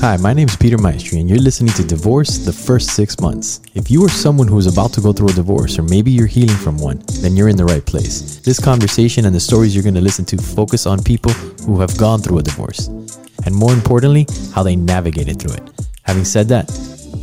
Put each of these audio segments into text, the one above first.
Hi, my name is Peter Maestri, and you're listening to Divorce the First Six Months. If you are someone who is about to go through a divorce, or maybe you're healing from one, then you're in the right place. This conversation and the stories you're going to listen to focus on people who have gone through a divorce, and more importantly, how they navigated through it. Having said that,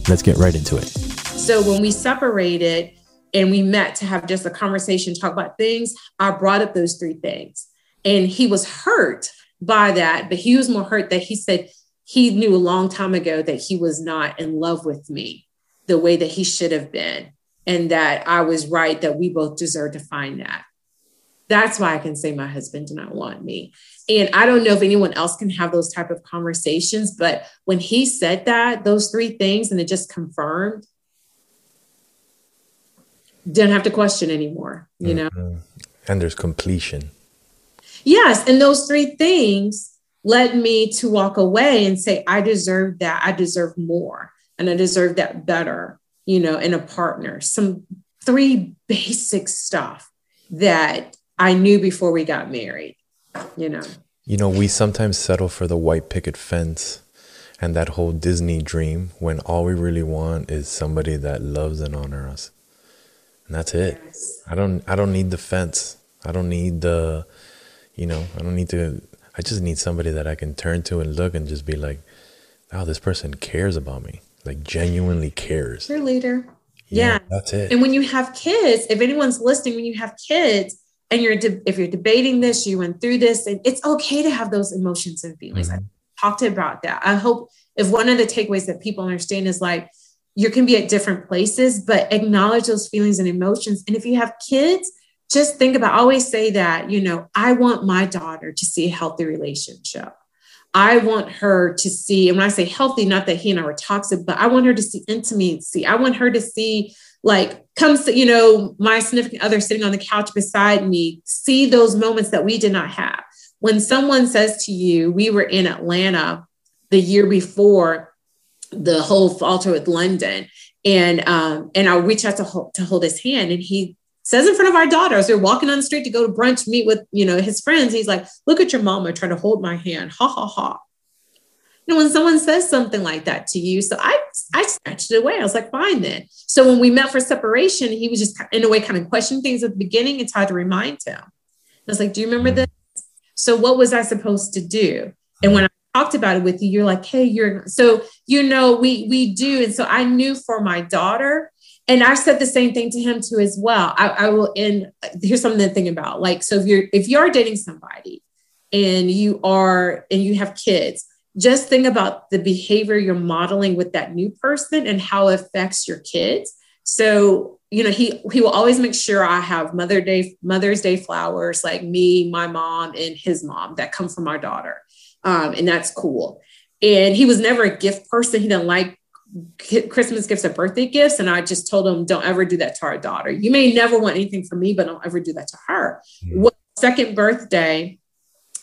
let's get right into it. So when we separated and we met to have just a conversation, talk about things, I brought up those three things. And he was hurt by that, but he was more hurt that he said, he knew a long time ago that he was not in love with me the way that he should have been and that I was right that we both deserve to find that. That's why I can say my husband did not want me. And I don't know if anyone else can have those type of conversations, but when he said that, those three things, and it just confirmed, didn't have to question anymore, you know? Mm-hmm. And there's completion. Yes. And those three things led me to walk away and say, I deserve that. I deserve more and I deserve that better, you know, in a partner. Some three basic stuff that I knew before we got married, you know. You know, we sometimes settle for the white picket fence and that whole Disney dream when all we really want is somebody that loves and honors us. And that's it. Yes. I don't I don't need the fence. I don't need the you know, I don't need to I just need somebody that I can turn to and look and just be like, "Oh, this person cares about me. Like genuinely cares." Your leader. Yeah, yeah, that's it. And when you have kids, if anyone's listening, when you have kids and you're de- if you're debating this, you went through this, and it's okay to have those emotions and feelings. Mm-hmm. I talked about that. I hope if one of the takeaways that people understand is like you can be at different places, but acknowledge those feelings and emotions. And if you have kids, just think about, I always say that, you know, I want my daughter to see a healthy relationship. I want her to see, and when I say healthy, not that he and I were toxic, but I want her to see intimacy. I want her to see, like, come, you know, my significant other sitting on the couch beside me, see those moments that we did not have. When someone says to you, we were in Atlanta the year before the whole falter with London, and um, and I reach out to hold, to hold his hand, and he says in front of our daughter as we are walking on the street to go to brunch, meet with, you know, his friends, he's like, look at your mama trying to hold my hand. Ha ha ha. You know, when someone says something like that to you, so I I snatched it away. I was like, fine then. So when we met for separation, he was just in a way kind of questioning things at the beginning and tried to remind him. I was like, do you remember this? So what was I supposed to do? And when I talked about it with you, you're like, hey, you're so you know, we we do. And so I knew for my daughter, and I said the same thing to him too as well. I, I will and here's something to think about. Like, so if you're if you're dating somebody and you are and you have kids, just think about the behavior you're modeling with that new person and how it affects your kids. So, you know, he he will always make sure I have Mother Day, Mother's Day flowers, like me, my mom, and his mom that come from our daughter. Um, and that's cool. And he was never a gift person. He didn't like Christmas gifts or birthday gifts. And I just told him, don't ever do that to our daughter. You may never want anything from me, but don't ever do that to her. Mm-hmm. second birthday,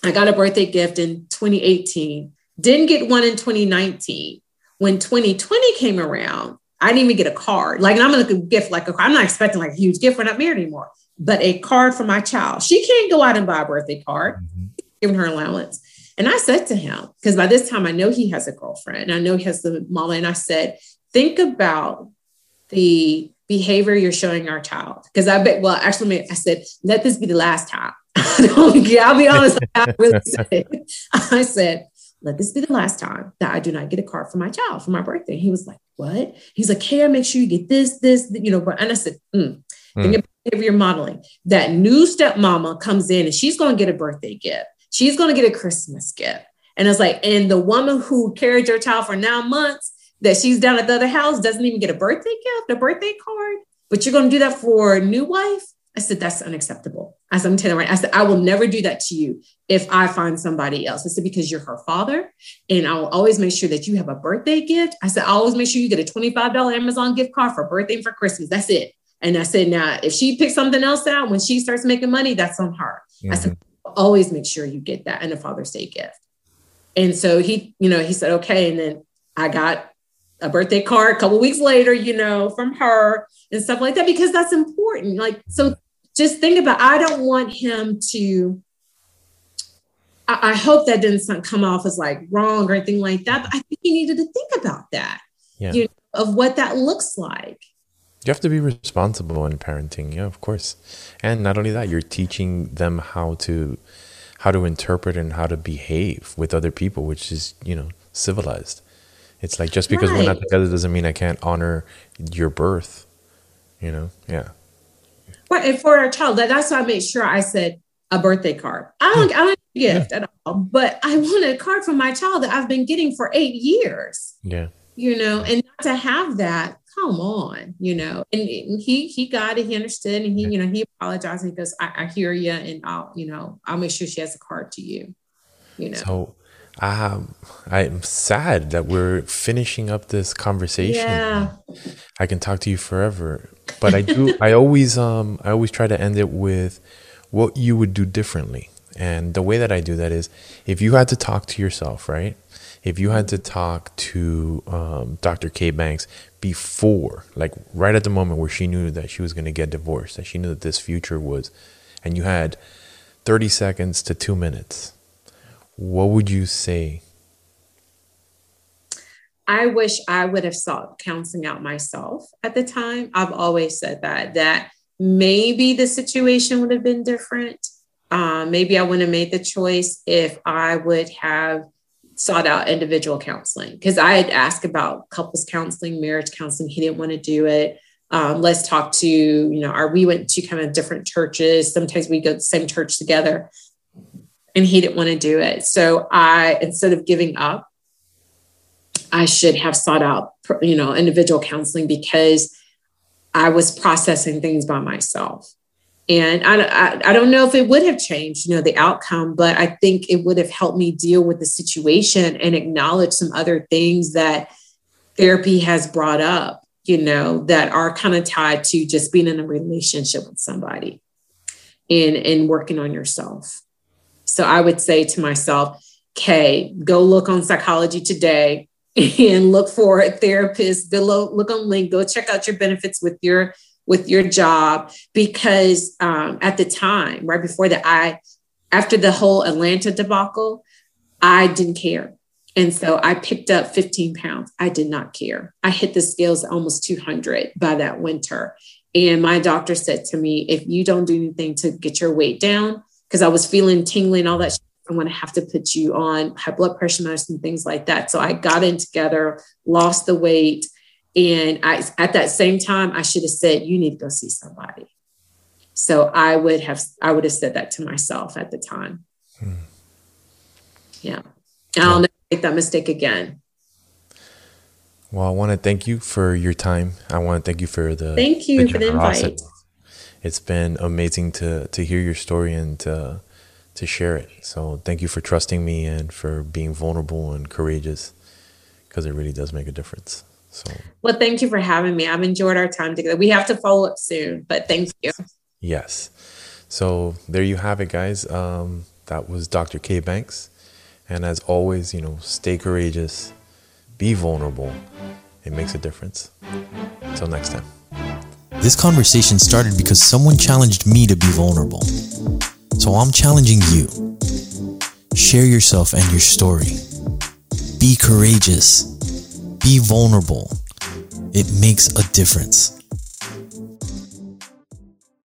I got a birthday gift in 2018, didn't get one in 2019. When 2020 came around, I didn't even get a card. Like, and I'm gonna gift like a I'm not expecting like a huge gift. We're not married anymore, but a card for my child. She can't go out and buy a birthday card, mm-hmm. giving her allowance. And I said to him, because by this time I know he has a girlfriend, I know he has the mama, and I said, think about the behavior you're showing our child. Because I bet, well, actually, I said, let this be the last time. I'll be honest, I really said, I said, let this be the last time that I do not get a card for my child for my birthday. He was like, what? He's like, hey, I make sure you get this, this, you know, but, and I said, mm. Mm. think about behavior modeling. That new stepmama comes in and she's going to get a birthday gift she's going to get a Christmas gift. And it's like, and the woman who carried your child for nine months that she's down at the other house doesn't even get a birthday gift, a birthday card, but you're going to do that for a new wife. I said, that's unacceptable. I said, I'm telling right. I said, I will never do that to you if I find somebody else. I said, because you're her father. And I will always make sure that you have a birthday gift. I said, I always make sure you get a $25 Amazon gift card for birthday and for Christmas. That's it. And I said, now, if she picks something else out when she starts making money, that's on her. Mm-hmm. I said, always make sure you get that and a Father's Day gift. And so he, you know, he said, okay. And then I got a birthday card a couple weeks later, you know, from her and stuff like that, because that's important. Like, so just think about, I don't want him to I, I hope that didn't come off as like wrong or anything like that. But I think you needed to think about that. Yeah. You know, of what that looks like. You have to be responsible in parenting, yeah, of course. And not only that, you're teaching them how to how to interpret and how to behave with other people, which is, you know, civilized. It's like just because right. we're not together doesn't mean I can't honor your birth. You know? Yeah. Right. And for our child, that's why I made sure I said a birthday card. I don't, hmm. I don't gift yeah. at all, but I want a card from my child that I've been getting for eight years. Yeah. You know, and not to have that, come on, you know. And, and he he got it, he understood, and he, you know, he apologized because I, I hear you and I'll, you know, I'll make sure she has a card to you. You know. So um, I'm sad that we're finishing up this conversation. Yeah. I can talk to you forever, but I do. I always, um, I always try to end it with what you would do differently. And the way that I do that is, if you had to talk to yourself, right? If you had to talk to um, Dr. K Banks before, like right at the moment where she knew that she was going to get divorced, that she knew that this future was, and you had 30 seconds to two minutes what would you say? I wish I would have sought counseling out myself at the time. I've always said that, that maybe the situation would have been different. Um, maybe I wouldn't have made the choice if I would have sought out individual counseling because I had asked about couples counseling, marriage counseling. He didn't want to do it. Um, let's talk to, you know, our, we went to kind of different churches. Sometimes we go to the same church together and he didn't want to do it. So I, instead of giving up, I should have sought out, you know, individual counseling because I was processing things by myself. And I, I, I, don't know if it would have changed, you know, the outcome, but I think it would have helped me deal with the situation and acknowledge some other things that therapy has brought up, you know, that are kind of tied to just being in a relationship with somebody and, and working on yourself. So I would say to myself, okay, go look on psychology today and look for a therapist, below, look on link, go check out your benefits with your with your job because um, at the time, right before that, I after the whole Atlanta debacle, I didn't care. And so I picked up 15 pounds. I did not care. I hit the scales almost 200 by that winter. And my doctor said to me, if you don't do anything to get your weight down, because I was feeling tingling, all that. I'm going to have to put you on high blood pressure medicine, things like that. So I got in together, lost the weight. And I, at that same time, I should have said, you need to go see somebody. So I would have, I would have said that to myself at the time. Hmm. Yeah. And I'll never make that mistake again. Well, I want to thank you for your time. I want to thank you for the thank you the for the invite it's been amazing to to hear your story and to to share it. So thank you for trusting me and for being vulnerable and courageous because it really does make a difference. So well, thank you for having me. I've enjoyed our time together. We have to follow up soon, but thank you. Yes. So there you have it, guys. Um, that was Dr. K Banks. And as always, you know, stay courageous, be vulnerable. It makes a difference. Until next time. This conversation started because someone challenged me to be vulnerable. So I'm challenging you. Share yourself and your story. Be courageous. Be vulnerable. It makes a difference.